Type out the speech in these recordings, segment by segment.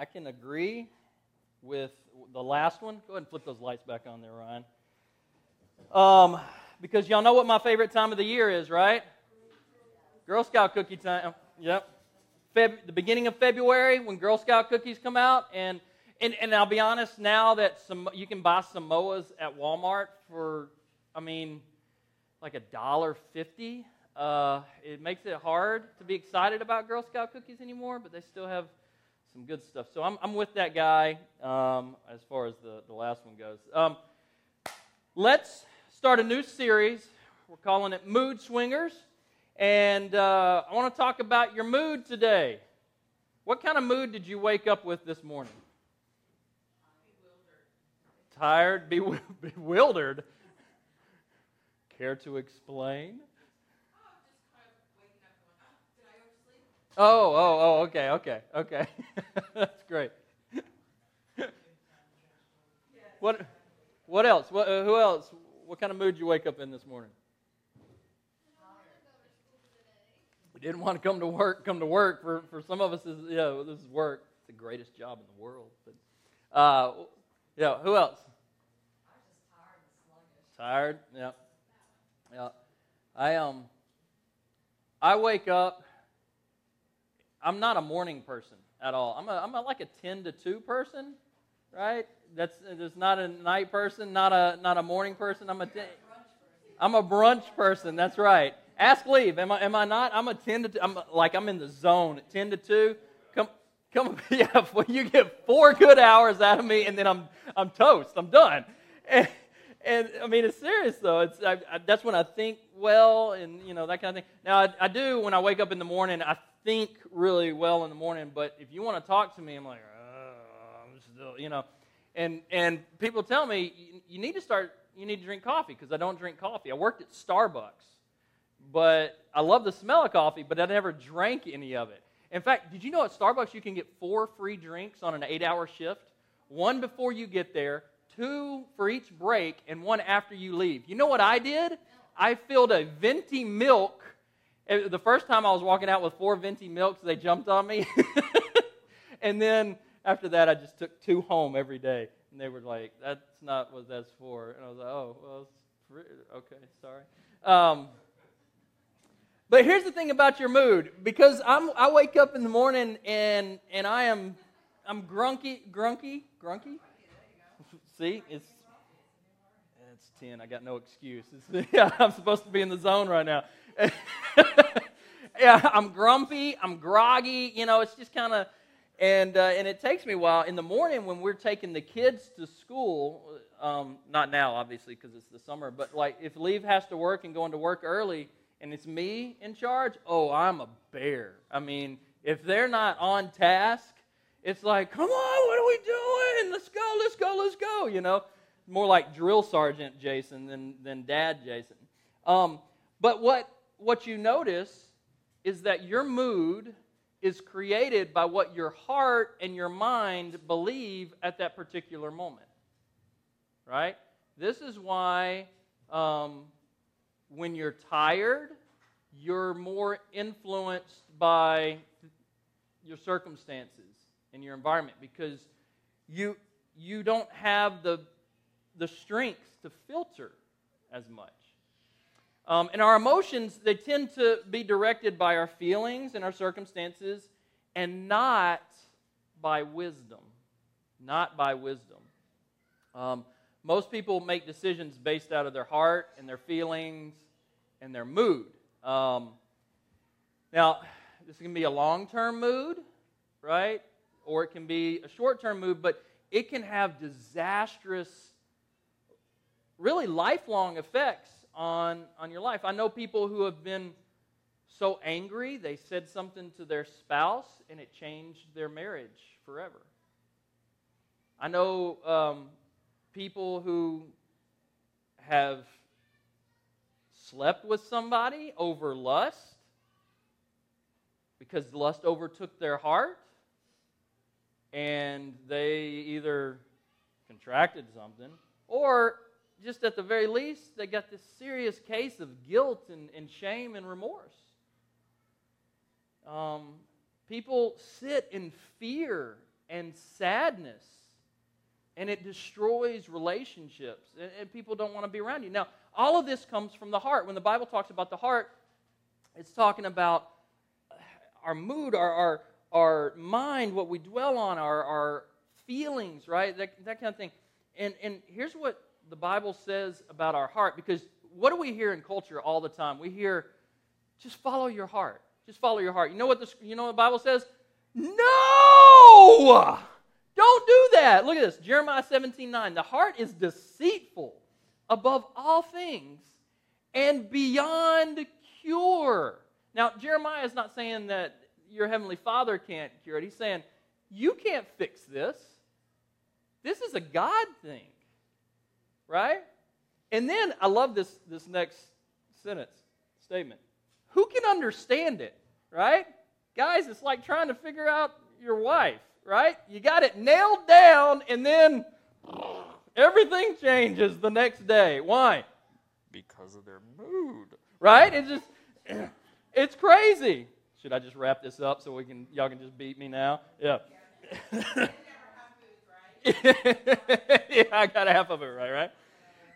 I can agree with the last one. Go ahead and flip those lights back on there, Ryan. Um, because y'all know what my favorite time of the year is, right? Girl Scout cookie time. Yep. Feb- the beginning of February when Girl Scout cookies come out, and and, and I'll be honest, now that some you can buy Samoas at Walmart for, I mean, like a dollar fifty. Uh, it makes it hard to be excited about Girl Scout cookies anymore, but they still have some good stuff. So I'm, I'm with that guy um, as far as the, the last one goes. Um, let's start a new series. We're calling it Mood Swingers. And uh, I want to talk about your mood today. What kind of mood did you wake up with this morning? Tired, bewildered. Care to explain? Oh, oh, oh, okay, okay, okay. That's great. what, what else? What, uh, who else? What kind of mood you wake up in this morning? We didn't want to come to work. Come to work for, for some of us is yeah, this is work. It's the greatest job in the world. But uh, yeah, who else? Tired. Yeah. Yeah. I um. I wake up I'm not a morning person at all. I'm, a, I'm a, like a 10 to 2 person, right? That's, that's not a night person, not a, not a morning person. I'm a, I'm a brunch person. That's right. Ask leave. Am I, am I not? I'm a 10 to 2. I'm like, I'm in the zone at 10 to 2. Come, come, yeah, you get four good hours out of me, and then I'm, I'm toast. I'm done. And, and I mean, it's serious though. It's I, I, that's when I think well, and you know that kind of thing. Now, I, I do when I wake up in the morning. I think really well in the morning, but if you want to talk to me, I'm like, oh, I'm still, you know. And and people tell me you, you need to start, you need to drink coffee because I don't drink coffee. I worked at Starbucks, but I love the smell of coffee, but I never drank any of it. In fact, did you know at Starbucks you can get four free drinks on an eight-hour shift? One before you get there, two for each break, and one after you leave. You know what I did? I filled a venti milk the first time I was walking out with four venti milks, they jumped on me. and then after that, I just took two home every day. And they were like, that's not what that's for. And I was like, oh, well, okay, sorry. Um, but here's the thing about your mood, because I'm, I wake up in the morning and, and I am I'm grunky, grunky, grunky. See, it's it's ten. I got no excuse. yeah, I'm supposed to be in the zone right now. yeah, I'm grumpy, I'm groggy, you know, it's just kind of, and, uh, and it takes me a while. In the morning when we're taking the kids to school, um, not now, obviously, because it's the summer, but like if leave has to work and going to work early and it's me in charge, oh, I'm a bear. I mean, if they're not on task, it's like, come on, what are we doing? Let's go, let's go, let's go, you know? More like drill sergeant Jason than, than dad Jason. Um, but what what you notice is that your mood is created by what your heart and your mind believe at that particular moment. Right? This is why um, when you're tired, you're more influenced by your circumstances and your environment because you, you don't have the, the strength to filter as much. Um, and our emotions, they tend to be directed by our feelings and our circumstances and not by wisdom. Not by wisdom. Um, most people make decisions based out of their heart and their feelings and their mood. Um, now, this can be a long term mood, right? Or it can be a short term move, but it can have disastrous, really lifelong effects on, on your life. I know people who have been so angry they said something to their spouse and it changed their marriage forever. I know um, people who have slept with somebody over lust because lust overtook their heart and they either contracted something or just at the very least, they got this serious case of guilt and, and shame and remorse. Um, people sit in fear and sadness. And it destroys relationships, and, and people don't want to be around you. Now, all of this comes from the heart. When the Bible talks about the heart, it's talking about our mood, our, our, our mind, what we dwell on, our, our feelings, right? That, that kind of thing. And, and here's what the Bible says about our heart because what do we hear in culture all the time? We hear, just follow your heart. Just follow your heart. You know what the, you know what the Bible says? No! Don't do that. Look at this. Jeremiah 17 9. The heart is deceitful above all things and beyond cure. Now, Jeremiah is not saying that your heavenly father can't cure it. He's saying, you can't fix this. This is a God thing. Right? And then I love this, this next sentence, statement. Who can understand it? Right? Guys, it's like trying to figure out your wife, right? You got it nailed down, and then everything changes the next day. Why? Because of their mood. Right? It's just it's crazy. Should I just wrap this up so we can y'all can just beat me now? Yeah. yeah, I got half of it right, right?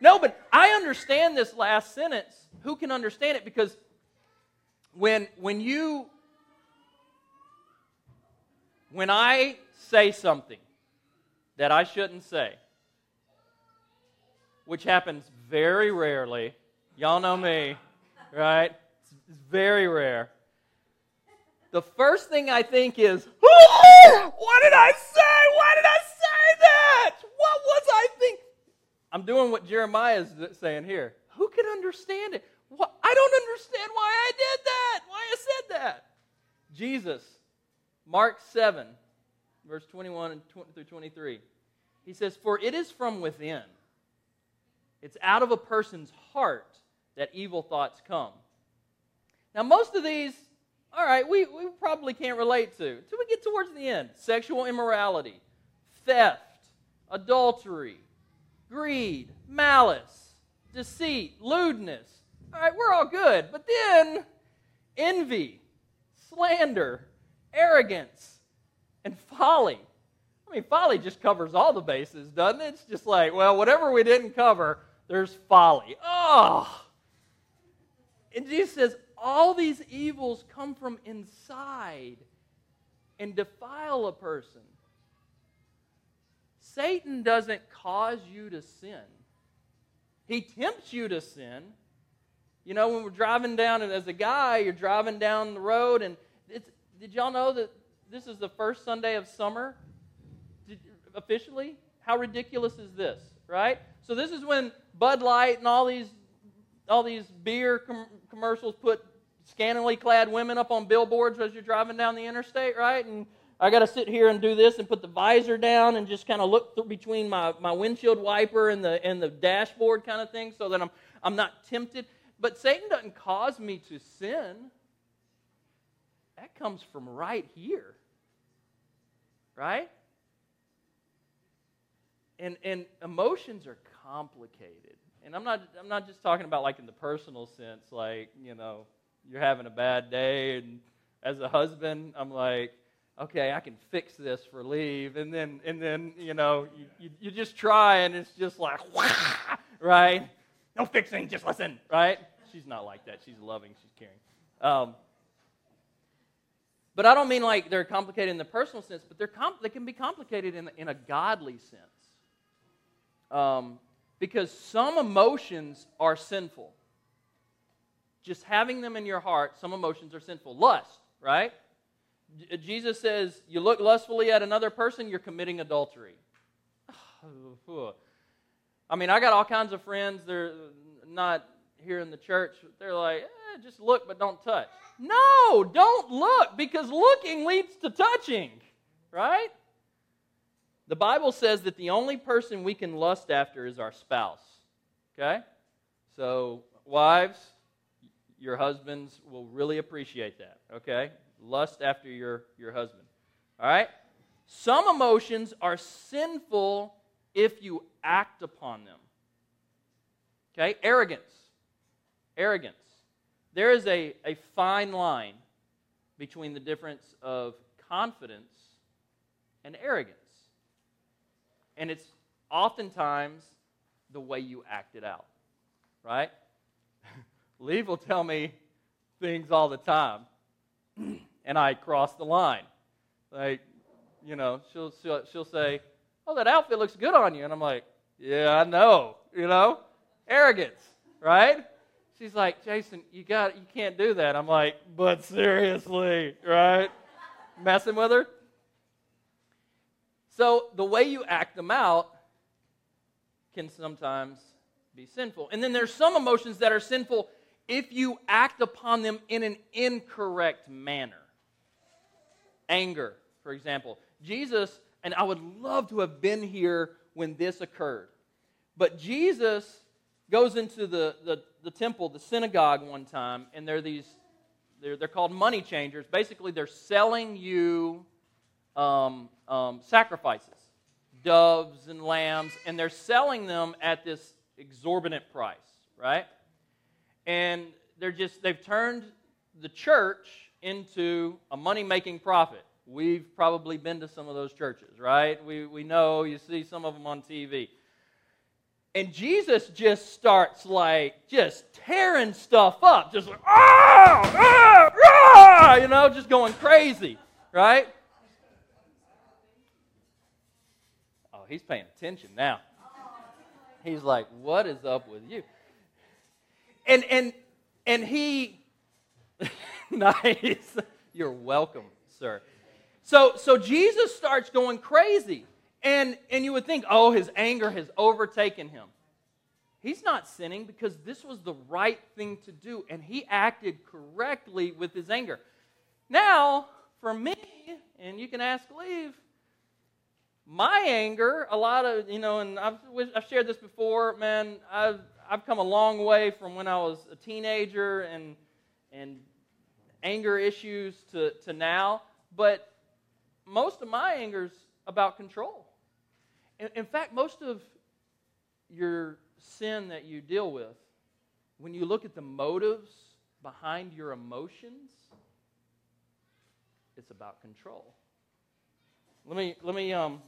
No, but I understand this last sentence. Who can understand it? Because when when you when I say something that I shouldn't say, which happens very rarely, y'all know me, right? It's very rare. The first thing I think is, oh, what did I say? Why did I say that? What was I thinking? I'm doing what Jeremiah is saying here. Who can understand it? What? I don't understand why I did that, why I said that. Jesus, Mark 7, verse 21 through 23. He says, For it is from within, it's out of a person's heart that evil thoughts come. Now, most of these, all right, we, we probably can't relate to until we get towards the end sexual immorality, theft, adultery, greed, malice, deceit, lewdness. All right, we're all good. But then, envy, slander, arrogance, and folly. I mean, folly just covers all the bases, doesn't it? It's just like, well, whatever we didn't cover, there's folly. Oh! And Jesus says, all these evils come from inside and defile a person. Satan doesn't cause you to sin. He tempts you to sin. You know, when we're driving down, and as a guy, you're driving down the road, and it's, did y'all know that this is the first Sunday of summer? Did, officially? How ridiculous is this, right? So this is when Bud Light and all these all these beer com- commercials put scantily clad women up on billboards as you're driving down the interstate, right? And I got to sit here and do this and put the visor down and just kind of look between my, my windshield wiper and the, and the dashboard kind of thing so that I'm, I'm not tempted. But Satan doesn't cause me to sin. That comes from right here. Right? And, and emotions are complicated. And I'm not, I'm not just talking about like in the personal sense, like, you know, you're having a bad day. And as a husband, I'm like, okay, I can fix this for leave. And then, and then you know, you, you, you just try and it's just like, Wah! right? No fixing, just listen, right? She's not like that. She's loving, she's caring. Um, but I don't mean like they're complicated in the personal sense, but they're they can be complicated in, in a godly sense. Um, because some emotions are sinful. Just having them in your heart, some emotions are sinful. Lust, right? Jesus says, you look lustfully at another person, you're committing adultery. I mean, I got all kinds of friends. They're not here in the church. They're like, eh, just look, but don't touch. No, don't look because looking leads to touching, right? The Bible says that the only person we can lust after is our spouse. Okay? So, wives, your husbands will really appreciate that. Okay? Lust after your, your husband. All right? Some emotions are sinful if you act upon them. Okay? Arrogance. Arrogance. There is a, a fine line between the difference of confidence and arrogance. And it's oftentimes the way you act it out, right? Leave will tell me things all the time, and I cross the line. Like, you know, she'll, she'll, she'll say, Oh, that outfit looks good on you. And I'm like, Yeah, I know, you know? Arrogance, right? She's like, Jason, you got you can't do that. I'm like, but seriously, right? Messing with her. So the way you act them out can sometimes be sinful. And then there's some emotions that are sinful if you act upon them in an incorrect manner. Anger, for example. Jesus, and I would love to have been here when this occurred, but Jesus goes into the, the, the temple, the synagogue one time, and they're these, they're, they're called money changers. Basically, they're selling you um, um, sacrifices, doves and lambs, and they're selling them at this exorbitant price, right? And they're just, they've turned the church into a money making profit. We've probably been to some of those churches, right? We, we know, you see some of them on TV. And Jesus just starts like just tearing stuff up, just like, ah, ah, ah, you know, just going crazy, right? He's paying attention now. He's like, what is up with you? And and and he nice. You're welcome, sir. So so Jesus starts going crazy. And, and you would think, oh, his anger has overtaken him. He's not sinning because this was the right thing to do, and he acted correctly with his anger. Now, for me, and you can ask Leave, my anger, a lot of, you know, and I've, I've shared this before, man, I've, I've come a long way from when I was a teenager and, and anger issues to, to now, but most of my anger is about control. In, in fact, most of your sin that you deal with, when you look at the motives behind your emotions, it's about control. Let me let me um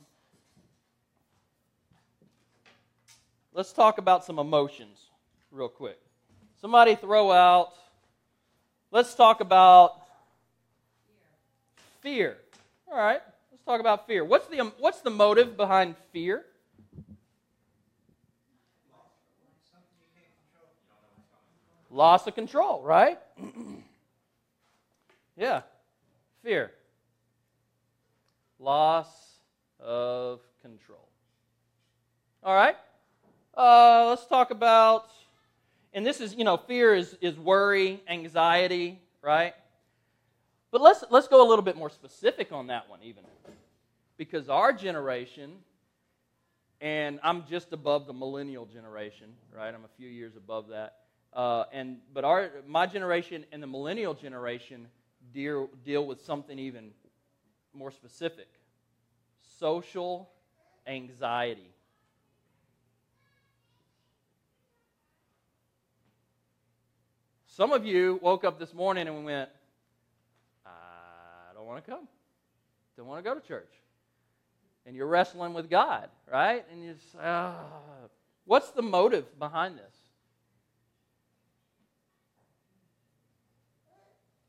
let's talk about some emotions real quick. Somebody throw out let's talk about fear. All right. Let's talk about fear. What's the what's the motive behind fear? Loss of control, right? yeah. Fear. Loss of control. All right. Uh, let's talk about, and this is, you know, fear is, is worry, anxiety, right? But let's, let's go a little bit more specific on that one, even. Because our generation, and I'm just above the millennial generation, right? I'm a few years above that. Uh, and but our my generation and the millennial generation deal deal with something even more specific: social anxiety. Some of you woke up this morning and went, I don't want to come. Don't want to go to church. And you're wrestling with God, right? And you say, ah. what's the motive behind this?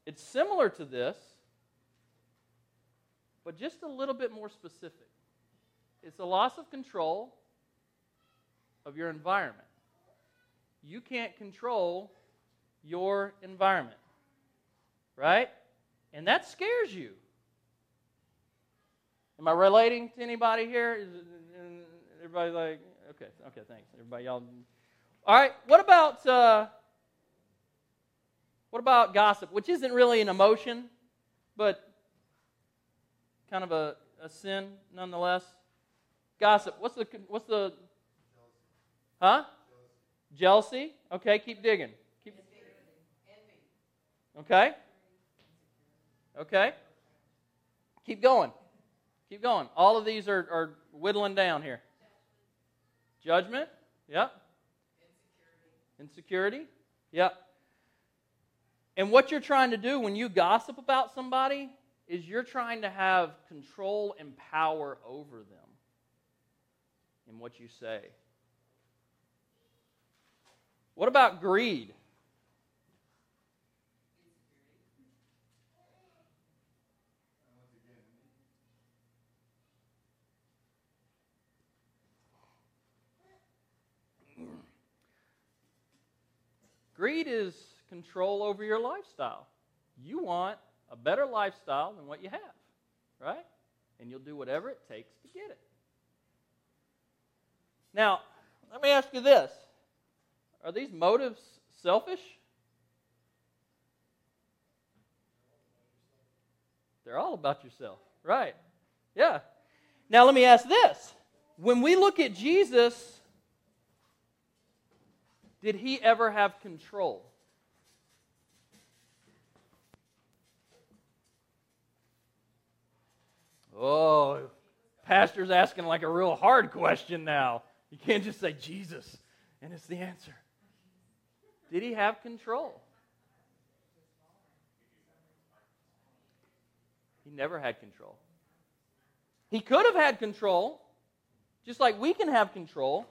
It's similar to this, but just a little bit more specific. It's a loss of control of your environment. You can't control your environment, right? And that scares you. Am I relating to anybody here? Everybody's like, okay, okay, thanks. Everybody, y'all. All right, what about uh, what about gossip, which isn't really an emotion, but kind of a, a sin nonetheless? Gossip. What's the what's the Huh? Jealousy. Okay, keep digging. Okay? Okay? Keep going. Keep going. All of these are, are whittling down here. Judgment. Yep. Insecurity. Yep. And what you're trying to do when you gossip about somebody is you're trying to have control and power over them in what you say. What about greed? Greed is control over your lifestyle. You want a better lifestyle than what you have, right? And you'll do whatever it takes to get it. Now, let me ask you this Are these motives selfish? They're all about yourself, right? Yeah. Now, let me ask this. When we look at Jesus, did he ever have control? Oh, pastor's asking like a real hard question now. You can't just say Jesus and it's the answer. Did he have control? He never had control. He could have had control, just like we can have control.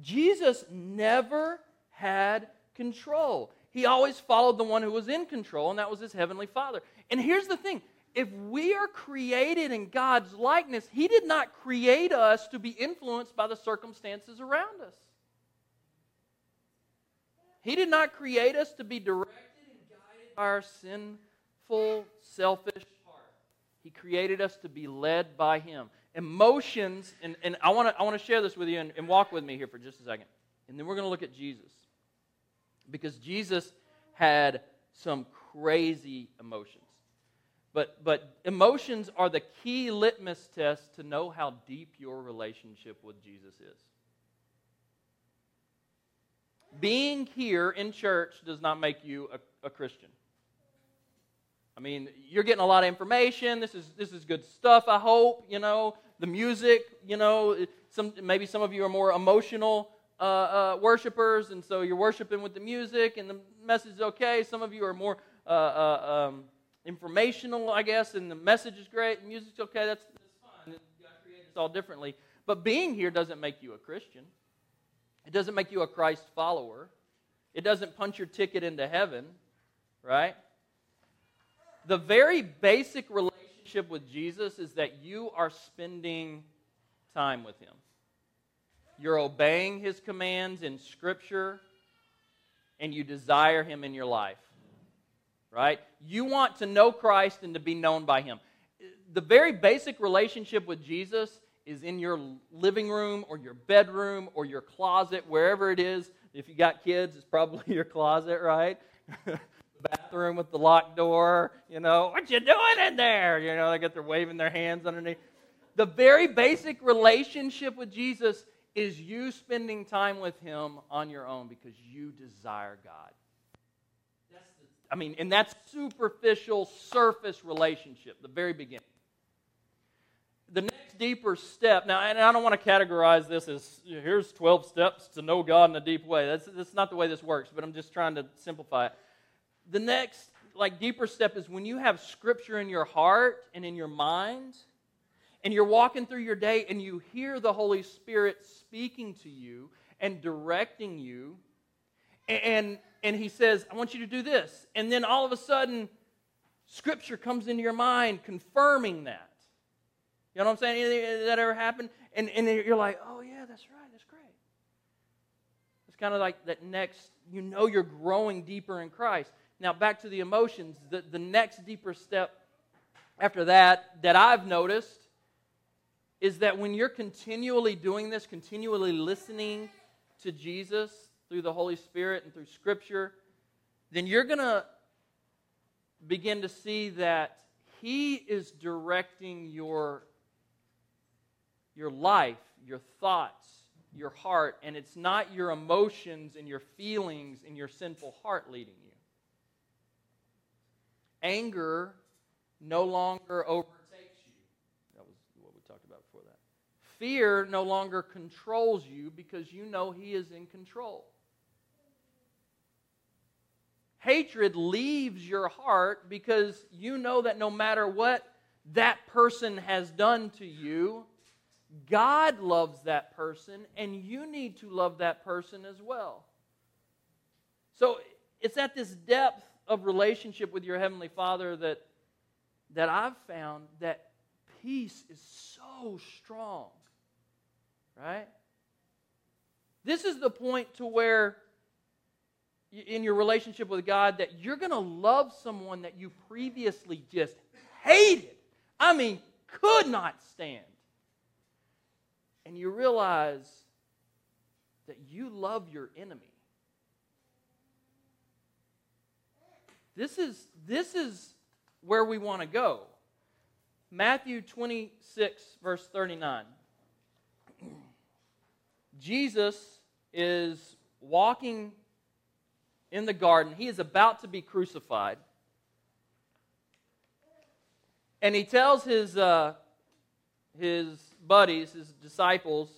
Jesus never had control. He always followed the one who was in control, and that was his heavenly Father. And here's the thing if we are created in God's likeness, He did not create us to be influenced by the circumstances around us. He did not create us to be directed and guided by our sinful, selfish heart. He created us to be led by Him emotions, and, and I want to I wanna share this with you and, and walk with me here for just a second. And then we're going to look at Jesus. Because Jesus had some crazy emotions. But, but emotions are the key litmus test to know how deep your relationship with Jesus is. Being here in church does not make you a, a Christian. I mean, you're getting a lot of information. This is this is good stuff. I hope you know the music. You know, some maybe some of you are more emotional uh, uh, worshipers, and so you're worshiping with the music, and the message is okay. Some of you are more uh, uh um, informational, I guess, and the message is great. The music's okay. That's that's fine. God created us all differently. But being here doesn't make you a Christian. It doesn't make you a Christ follower. It doesn't punch your ticket into heaven, right? The very basic relationship with Jesus is that you are spending time with Him. You're obeying His commands in Scripture, and you desire Him in your life. Right? You want to know Christ and to be known by Him. The very basic relationship with Jesus is in your living room or your bedroom or your closet, wherever it is. If you got kids, it's probably your closet, right? bathroom with the locked door. You know, what you doing in there? You know, they get their waving their hands underneath. The very basic relationship with Jesus is you spending time with Him on your own because you desire God. I mean, and that's superficial, surface relationship, the very beginning. The next deeper step, now, and I don't want to categorize this as here's 12 steps to know God in a deep way. That's, that's not the way this works, but I'm just trying to simplify it the next like deeper step is when you have scripture in your heart and in your mind and you're walking through your day and you hear the holy spirit speaking to you and directing you and and he says i want you to do this. And then all of a sudden scripture comes into your mind confirming that. You know what i'm saying? Anything that ever happened? And, and you're like oh yeah that's right. That's great. It's kind of like that next you know you're growing deeper in christ now, back to the emotions. The, the next deeper step after that, that I've noticed, is that when you're continually doing this, continually listening to Jesus through the Holy Spirit and through Scripture, then you're going to begin to see that He is directing your, your life, your thoughts, your heart, and it's not your emotions and your feelings and your sinful heart leading you anger no longer overtakes you. That was what we talked about before that. Fear no longer controls you because you know He is in control. hatred leaves your heart because you know that no matter what that person has done to you, God loves that person, and you need to love that person as well. So it's at this depth of relationship with your Heavenly Father that, that I've found that peace is so strong. Right? This is the point to where in your relationship with God that you're going to love someone that you previously just hated. I mean, could not stand. And you realize that you love your enemy. This is, this is where we want to go. Matthew 26, verse 39. Jesus is walking in the garden. He is about to be crucified. And he tells his, uh, his buddies, his disciples,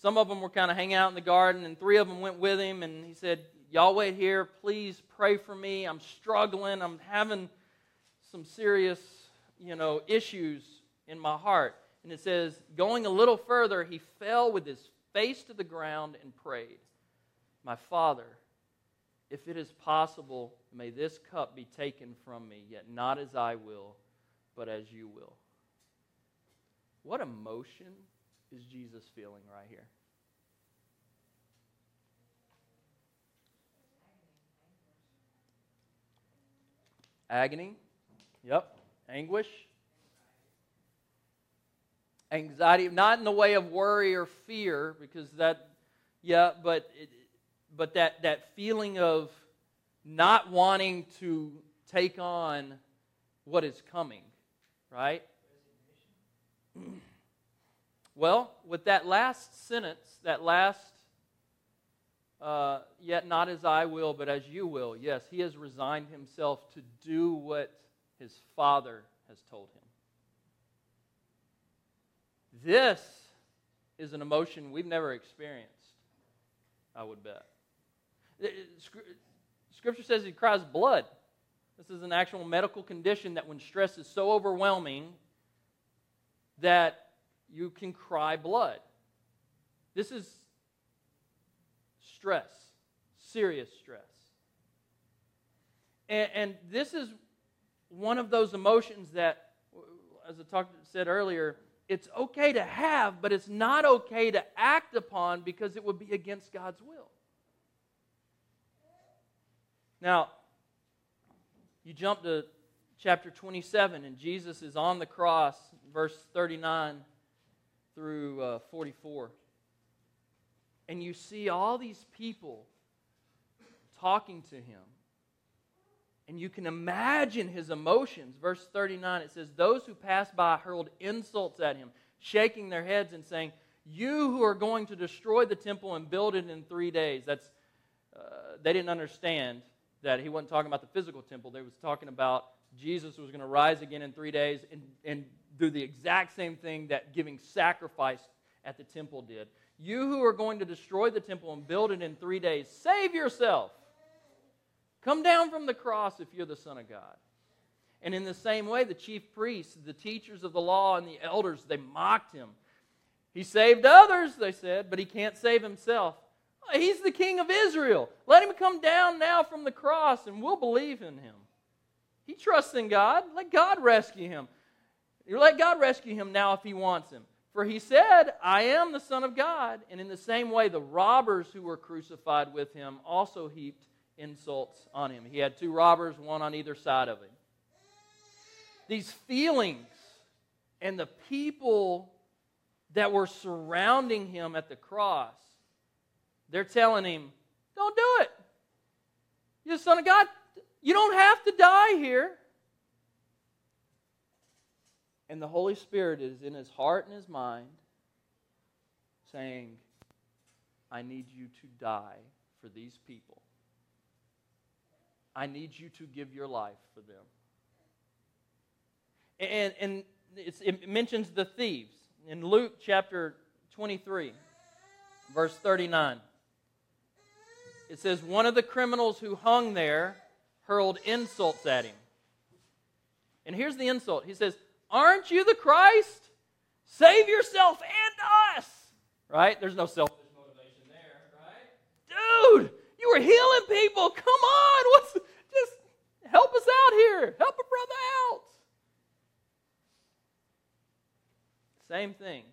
some of them were kind of hanging out in the garden, and three of them went with him. And he said, Y'all wait here. Please pray for me. I'm struggling. I'm having some serious, you know, issues in my heart. And it says, going a little further, he fell with his face to the ground and prayed, My Father, if it is possible, may this cup be taken from me, yet not as I will, but as you will. What emotion is Jesus feeling right here? Agony. Yep. Anguish. Anxiety, not in the way of worry or fear, because that, yeah, but it, but that, that feeling of not wanting to take on what is coming, right? Well, with that last sentence, that last, uh, yet not as I will, but as you will, yes, he has resigned himself to do what his Father has told him. This is an emotion we've never experienced, I would bet. Scripture says he cries blood. This is an actual medical condition that when stress is so overwhelming that you can cry blood. This is stress, serious stress. And, and this is one of those emotions that, as I talked, said earlier, it's okay to have, but it's not okay to act upon because it would be against God's will. Now, you jump to chapter 27, and Jesus is on the cross, verse 39 through uh, 44. And you see all these people talking to him. And you can imagine his emotions. Verse 39, it says, Those who passed by hurled insults at him, shaking their heads and saying, You who are going to destroy the temple and build it in three days. That's, uh, they didn't understand that he wasn't talking about the physical temple. They was talking about Jesus was going to rise again in three days and, and do the exact same thing that giving sacrifice at the temple did. You who are going to destroy the temple and build it in three days, save yourself. Come down from the cross if you're the Son of God. And in the same way, the chief priests, the teachers of the law, and the elders, they mocked him. He saved others, they said, but he can't save himself. He's the king of Israel. Let him come down now from the cross and we'll believe in him. He trusts in God. Let God rescue him. Let God rescue him now if he wants him. For he said, I am the Son of God. And in the same way, the robbers who were crucified with him also heaped insults on him. He had two robbers, one on either side of him. These feelings and the people that were surrounding him at the cross they're telling him, Don't do it. You're the Son of God. You don't have to die here. And the Holy Spirit is in his heart and his mind saying, I need you to die for these people. I need you to give your life for them. And, and it mentions the thieves in Luke chapter 23, verse 39 it says, One of the criminals who hung there hurled insults at him. And here's the insult He says, Aren't you the Christ? Save yourself and us. Right? There's no selfish motivation there, right? Dude, you were healing people. Come on. What's just help us out here. Help a brother out. Same thing.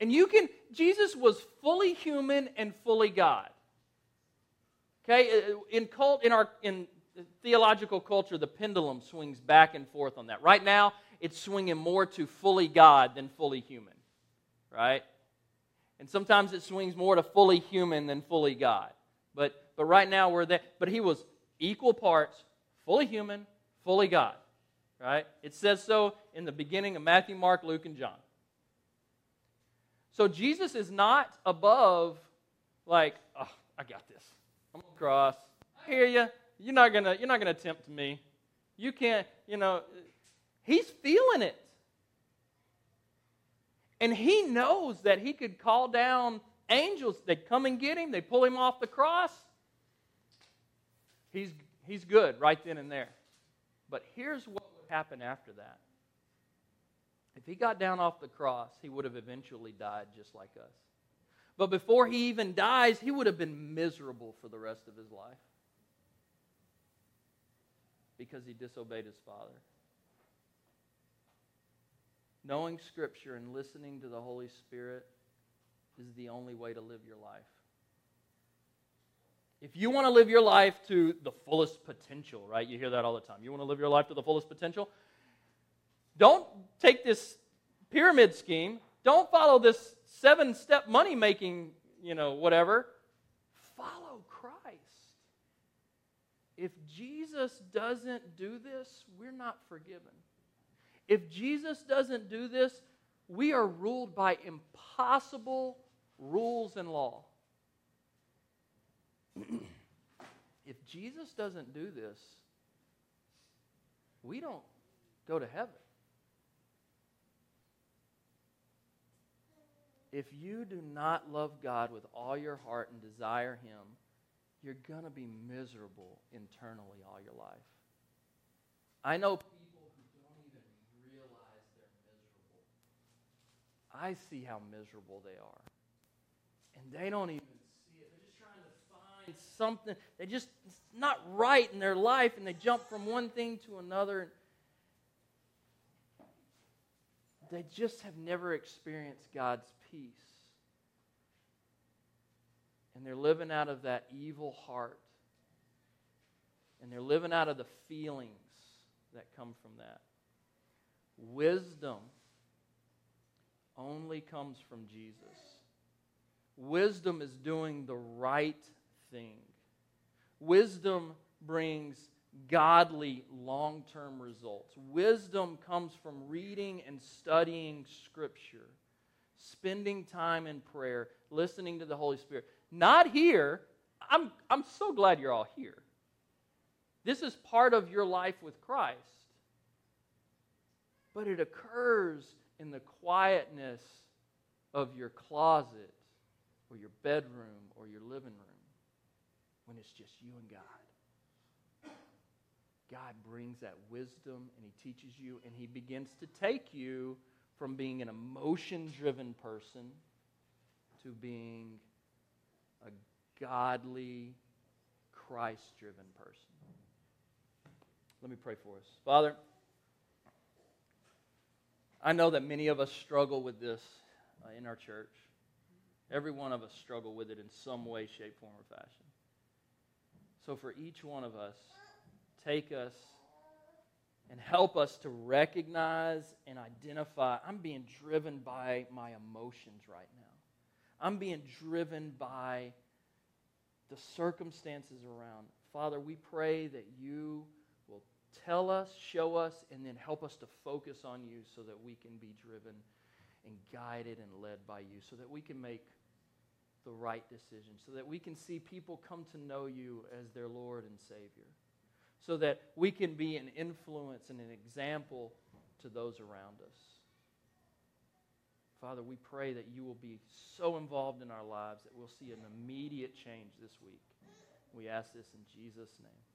And you can, Jesus was fully human and fully God. Okay, uh, in cult, in our in theological culture, the pendulum swings back and forth on that. Right now, it's swinging more to fully God than fully human, right? And sometimes it swings more to fully human than fully God. But but right now we're there. But he was equal parts, fully human, fully God, right? It says so in the beginning of Matthew, Mark, Luke, and John. So Jesus is not above, like, oh, I got this. I'm on the cross. I hear you. You're not gonna. You're not gonna tempt me. You can't. You know. He's feeling it, and he knows that he could call down angels. They'd come and get him. They'd pull him off the cross. He's he's good right then and there. But here's what would happen after that. If he got down off the cross, he would have eventually died just like us. But before he even dies, he would have been miserable for the rest of his life because he disobeyed his father. Knowing Scripture and listening to the Holy Spirit is the only way to live your life. If you want to live your life to the fullest potential, right? You hear that all the time. You want to live your life to the fullest potential? Don't take this pyramid scheme. Don't follow this seven step money making, you know, whatever. Follow Christ. If Jesus doesn't do this, we're not forgiven. If Jesus doesn't do this, we are ruled by impossible rules and law. if Jesus doesn't do this, we don't go to heaven. if you do not love God with all your heart and desire Him, you're going to be miserable internally all your life. I know people who don't even realize they're miserable. I see how miserable they are. And they don't even see it. They're just trying to find something. They just, it's not right in their life, and they jump from one thing to another. They just have never experienced God's peace. And they're living out of that evil heart. And they're living out of the feelings that come from that. Wisdom only comes from Jesus. Wisdom is doing the right thing. Wisdom brings godly long term results. Wisdom comes from reading and studying Scripture spending time in prayer, listening to the Holy Spirit. Not here. I'm, I'm so glad you're all here. This is part of your life with Christ. But it occurs in the quietness of your closet or your bedroom or your living room when it's just you and God. God brings that wisdom and He teaches you and He begins to take you from being an emotion driven person to being a godly, Christ driven person. Let me pray for us. Father, I know that many of us struggle with this uh, in our church. Every one of us struggle with it in some way, shape, form, or fashion. So for each one of us, take us and help us to recognize and identify I'm being driven by my emotions right now. I'm being driven by the circumstances around. Father, we pray that you tell us, show us, and then help us to focus on you so that we can be driven and guided and led by you, so that we can make the right decision, so that we can see people come to know you as their Lord and Savior so that we can be an influence and an example to those around us. Father, we pray that you will be so involved in our lives that we'll see an immediate change this week. We ask this in Jesus' name.